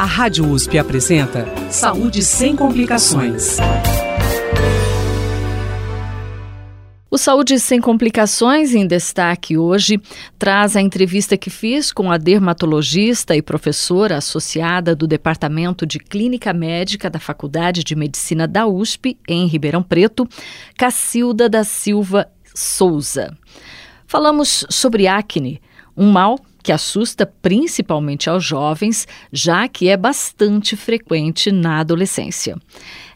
A Rádio USP apresenta Saúde sem complicações. O Saúde Sem Complicações, em destaque hoje, traz a entrevista que fiz com a dermatologista e professora associada do Departamento de Clínica Médica da Faculdade de Medicina da USP, em Ribeirão Preto, Cacilda da Silva Souza. Falamos sobre acne, um mal que assusta principalmente aos jovens, já que é bastante frequente na adolescência.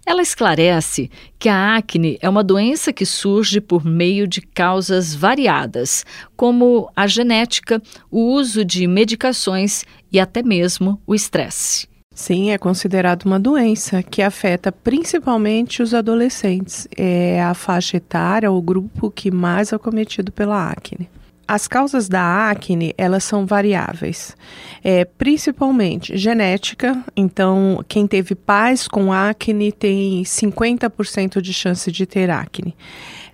Ela esclarece que a acne é uma doença que surge por meio de causas variadas, como a genética, o uso de medicações e até mesmo o estresse. Sim, é considerado uma doença que afeta principalmente os adolescentes. É a faixa etária, o grupo que mais é cometido pela acne. As causas da acne, elas são variáveis, é, principalmente genética. Então, quem teve pais com acne tem 50% de chance de ter acne.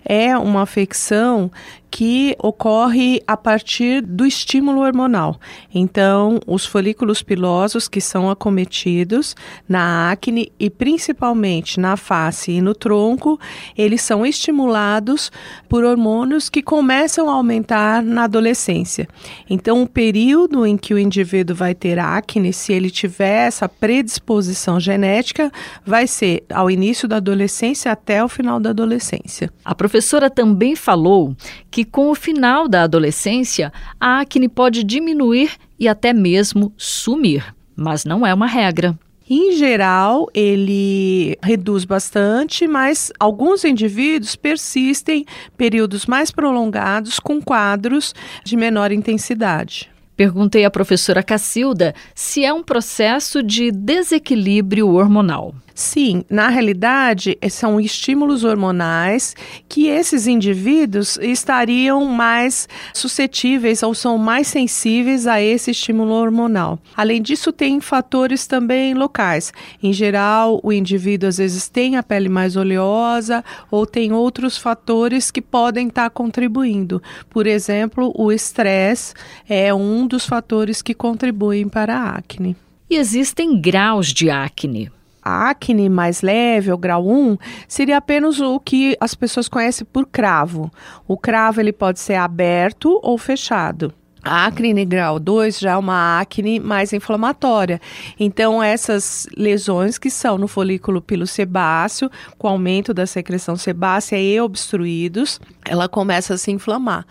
É uma afecção que ocorre a partir do estímulo hormonal. Então, os folículos pilosos que são acometidos na acne e principalmente na face e no tronco, eles são estimulados por hormônios que começam a aumentar na adolescência. Então, o período em que o indivíduo vai ter acne, se ele tiver essa predisposição genética, vai ser ao início da adolescência até o final da adolescência. A professora também falou que que com o final da adolescência a acne pode diminuir e até mesmo sumir, mas não é uma regra. Em geral, ele reduz bastante, mas alguns indivíduos persistem períodos mais prolongados com quadros de menor intensidade. Perguntei à professora Cacilda se é um processo de desequilíbrio hormonal. Sim, na realidade, são estímulos hormonais que esses indivíduos estariam mais suscetíveis ou são mais sensíveis a esse estímulo hormonal. Além disso, tem fatores também locais. Em geral, o indivíduo às vezes tem a pele mais oleosa ou tem outros fatores que podem estar contribuindo. Por exemplo, o estresse é um dos fatores que contribuem para a acne. E existem graus de acne. A acne mais leve, o grau 1, seria apenas o que as pessoas conhecem por cravo. O cravo ele pode ser aberto ou fechado. A acne grau 2 já é uma acne mais inflamatória. Então, essas lesões que são no folículo pilosebáceo, com aumento da secreção sebácea e obstruídos, ela começa a se inflamar.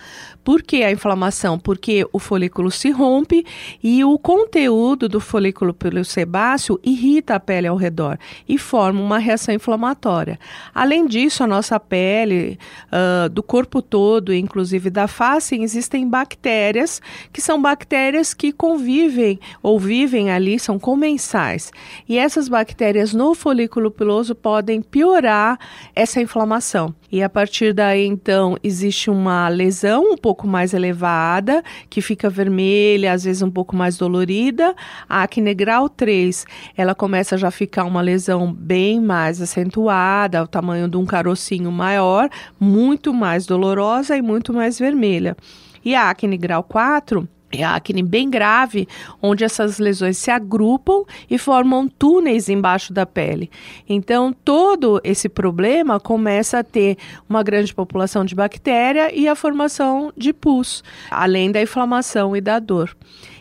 Por que a inflamação? Porque o folículo se rompe e o conteúdo do folículo pilosebáceo irrita a pele ao redor e forma uma reação inflamatória. Além disso, a nossa pele, uh, do corpo todo, inclusive da face, existem bactérias que são bactérias que convivem ou vivem ali, são comensais. E essas bactérias no folículo piloso podem piorar essa inflamação. E a partir daí, então, existe uma lesão um pouco mais elevada, que fica vermelha, às vezes um pouco mais dolorida. A acne grau 3, ela começa já a ficar uma lesão bem mais acentuada, o tamanho de um carocinho maior, muito mais dolorosa e muito mais vermelha. E a acne grau 4 é a acne bem grave, onde essas lesões se agrupam e formam túneis embaixo da pele. Então, todo esse problema começa a ter uma grande população de bactéria e a formação de pus, além da inflamação e da dor.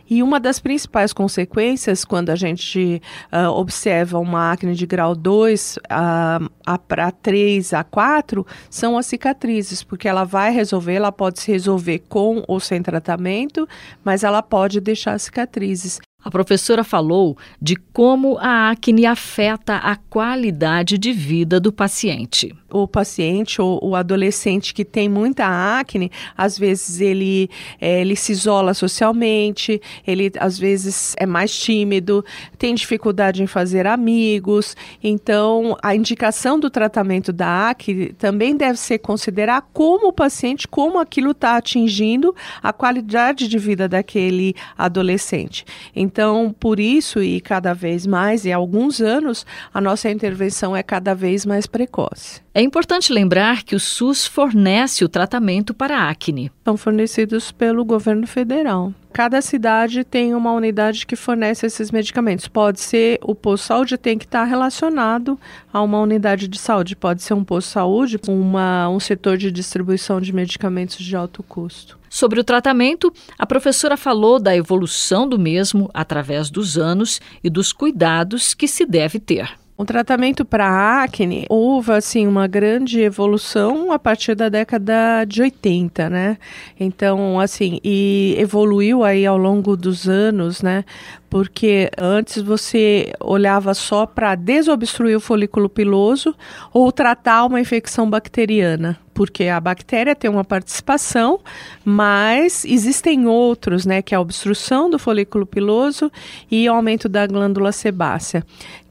E uma das principais consequências, quando a gente uh, observa uma acne de grau 2 uh, para 3 a 4, são as cicatrizes, porque ela vai resolver, ela pode se resolver com ou sem tratamento, mas ela pode deixar cicatrizes. A professora falou de como a acne afeta a qualidade de vida do paciente. O paciente ou o adolescente que tem muita acne, às vezes ele, é, ele se isola socialmente, ele às vezes é mais tímido, tem dificuldade em fazer amigos. Então, a indicação do tratamento da acne também deve ser considerar como o paciente, como aquilo está atingindo a qualidade de vida daquele adolescente. Então, por isso e cada vez mais, e há alguns anos, a nossa intervenção é cada vez mais precoce. É importante lembrar que o SUS fornece o tratamento para a acne. São fornecidos pelo governo federal. Cada cidade tem uma unidade que fornece esses medicamentos. Pode ser o posto de saúde tem que estar relacionado a uma unidade de saúde. Pode ser um posto de saúde uma, um setor de distribuição de medicamentos de alto custo. Sobre o tratamento, a professora falou da evolução do mesmo através dos anos e dos cuidados que se deve ter. O tratamento para acne houve assim uma grande evolução a partir da década de 80, né? Então, assim, e evoluiu aí ao longo dos anos, né? Porque antes você olhava só para desobstruir o folículo piloso ou tratar uma infecção bacteriana, porque a bactéria tem uma participação, mas existem outros, né, que é a obstrução do folículo piloso e o aumento da glândula sebácea.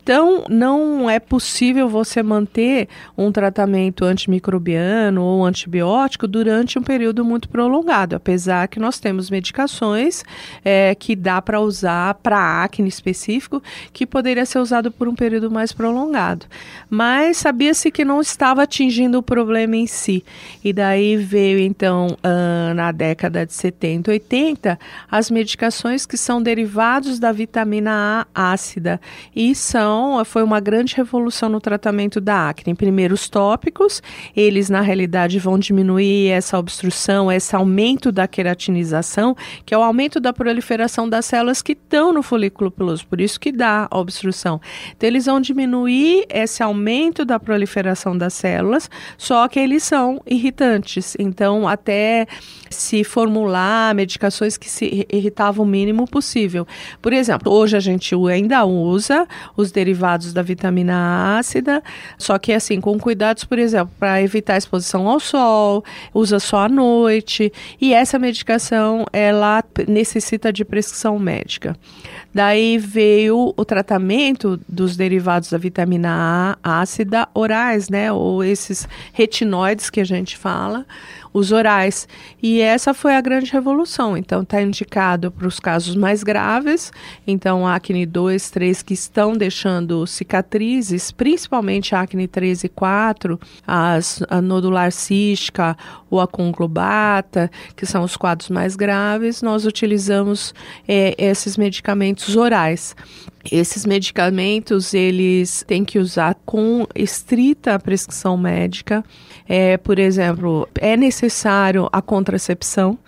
Então, não é possível você manter um tratamento antimicrobiano ou antibiótico durante um período muito prolongado, apesar que nós temos medicações é, que dá para usar para acne específico, que poderia ser usado por um período mais prolongado. Mas sabia-se que não estava atingindo o problema em si. E daí veio, então, uh, na década de 70, 80, as medicações que são derivados da vitamina A ácida e são foi uma grande revolução no tratamento da acne. Primeiro, os tópicos, eles na realidade vão diminuir essa obstrução, esse aumento da queratinização, que é o aumento da proliferação das células que estão no folículo piloso, por isso que dá obstrução. Então, eles vão diminuir esse aumento da proliferação das células, só que eles são irritantes. Então, até se formular medicações que se irritavam o mínimo possível. Por exemplo, hoje a gente ainda usa os da vitamina ácida, só que assim, com cuidados, por exemplo, para evitar a exposição ao sol, usa só à noite, e essa medicação ela necessita de prescrição médica. Daí veio o tratamento dos derivados da vitamina A ácida orais, né, ou esses retinoides que a gente fala, os orais. E essa foi a grande revolução. Então, está indicado para os casos mais graves. Então, acne 2, 3 que estão deixando cicatrizes, principalmente acne 3 e 4, as, a nodular cística ou a conglobata, que são os quadros mais graves, nós utilizamos é, esses medicamentos orais. Esses medicamentos eles têm que usar com estrita prescrição médica. É, por exemplo, é necessário a contracepção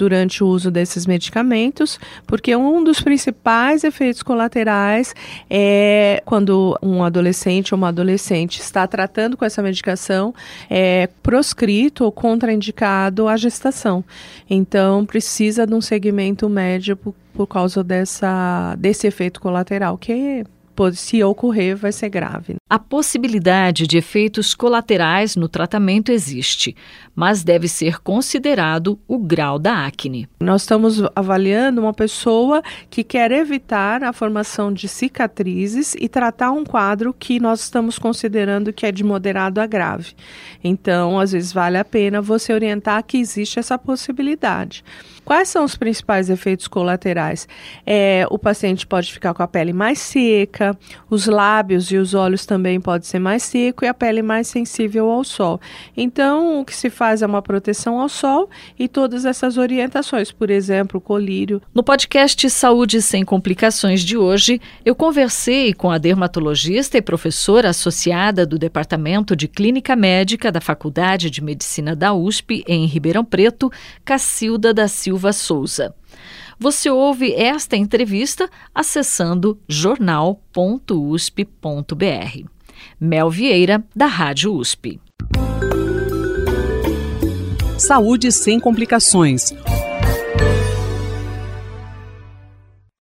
durante o uso desses medicamentos, porque um dos principais efeitos colaterais é quando um adolescente ou uma adolescente está tratando com essa medicação, é proscrito ou contraindicado a gestação. Então, precisa de um segmento médico por causa dessa, desse efeito colateral, que se ocorrer, vai ser grave. A possibilidade de efeitos colaterais no tratamento existe, mas deve ser considerado o grau da acne. Nós estamos avaliando uma pessoa que quer evitar a formação de cicatrizes e tratar um quadro que nós estamos considerando que é de moderado a grave. Então, às vezes, vale a pena você orientar que existe essa possibilidade. Quais são os principais efeitos colaterais? É, o paciente pode ficar com a pele mais seca, os lábios e os olhos também podem ser mais secos e a pele mais sensível ao sol. Então, o que se faz é uma proteção ao sol e todas essas orientações, por exemplo, colírio. No podcast Saúde Sem Complicações de hoje, eu conversei com a dermatologista e professora associada do Departamento de Clínica Médica da Faculdade de Medicina da USP, em Ribeirão Preto, Cacilda da Silva Souza. Você ouve esta entrevista acessando jornal.usp.br. Mel Vieira, da Rádio USP. Saúde sem complicações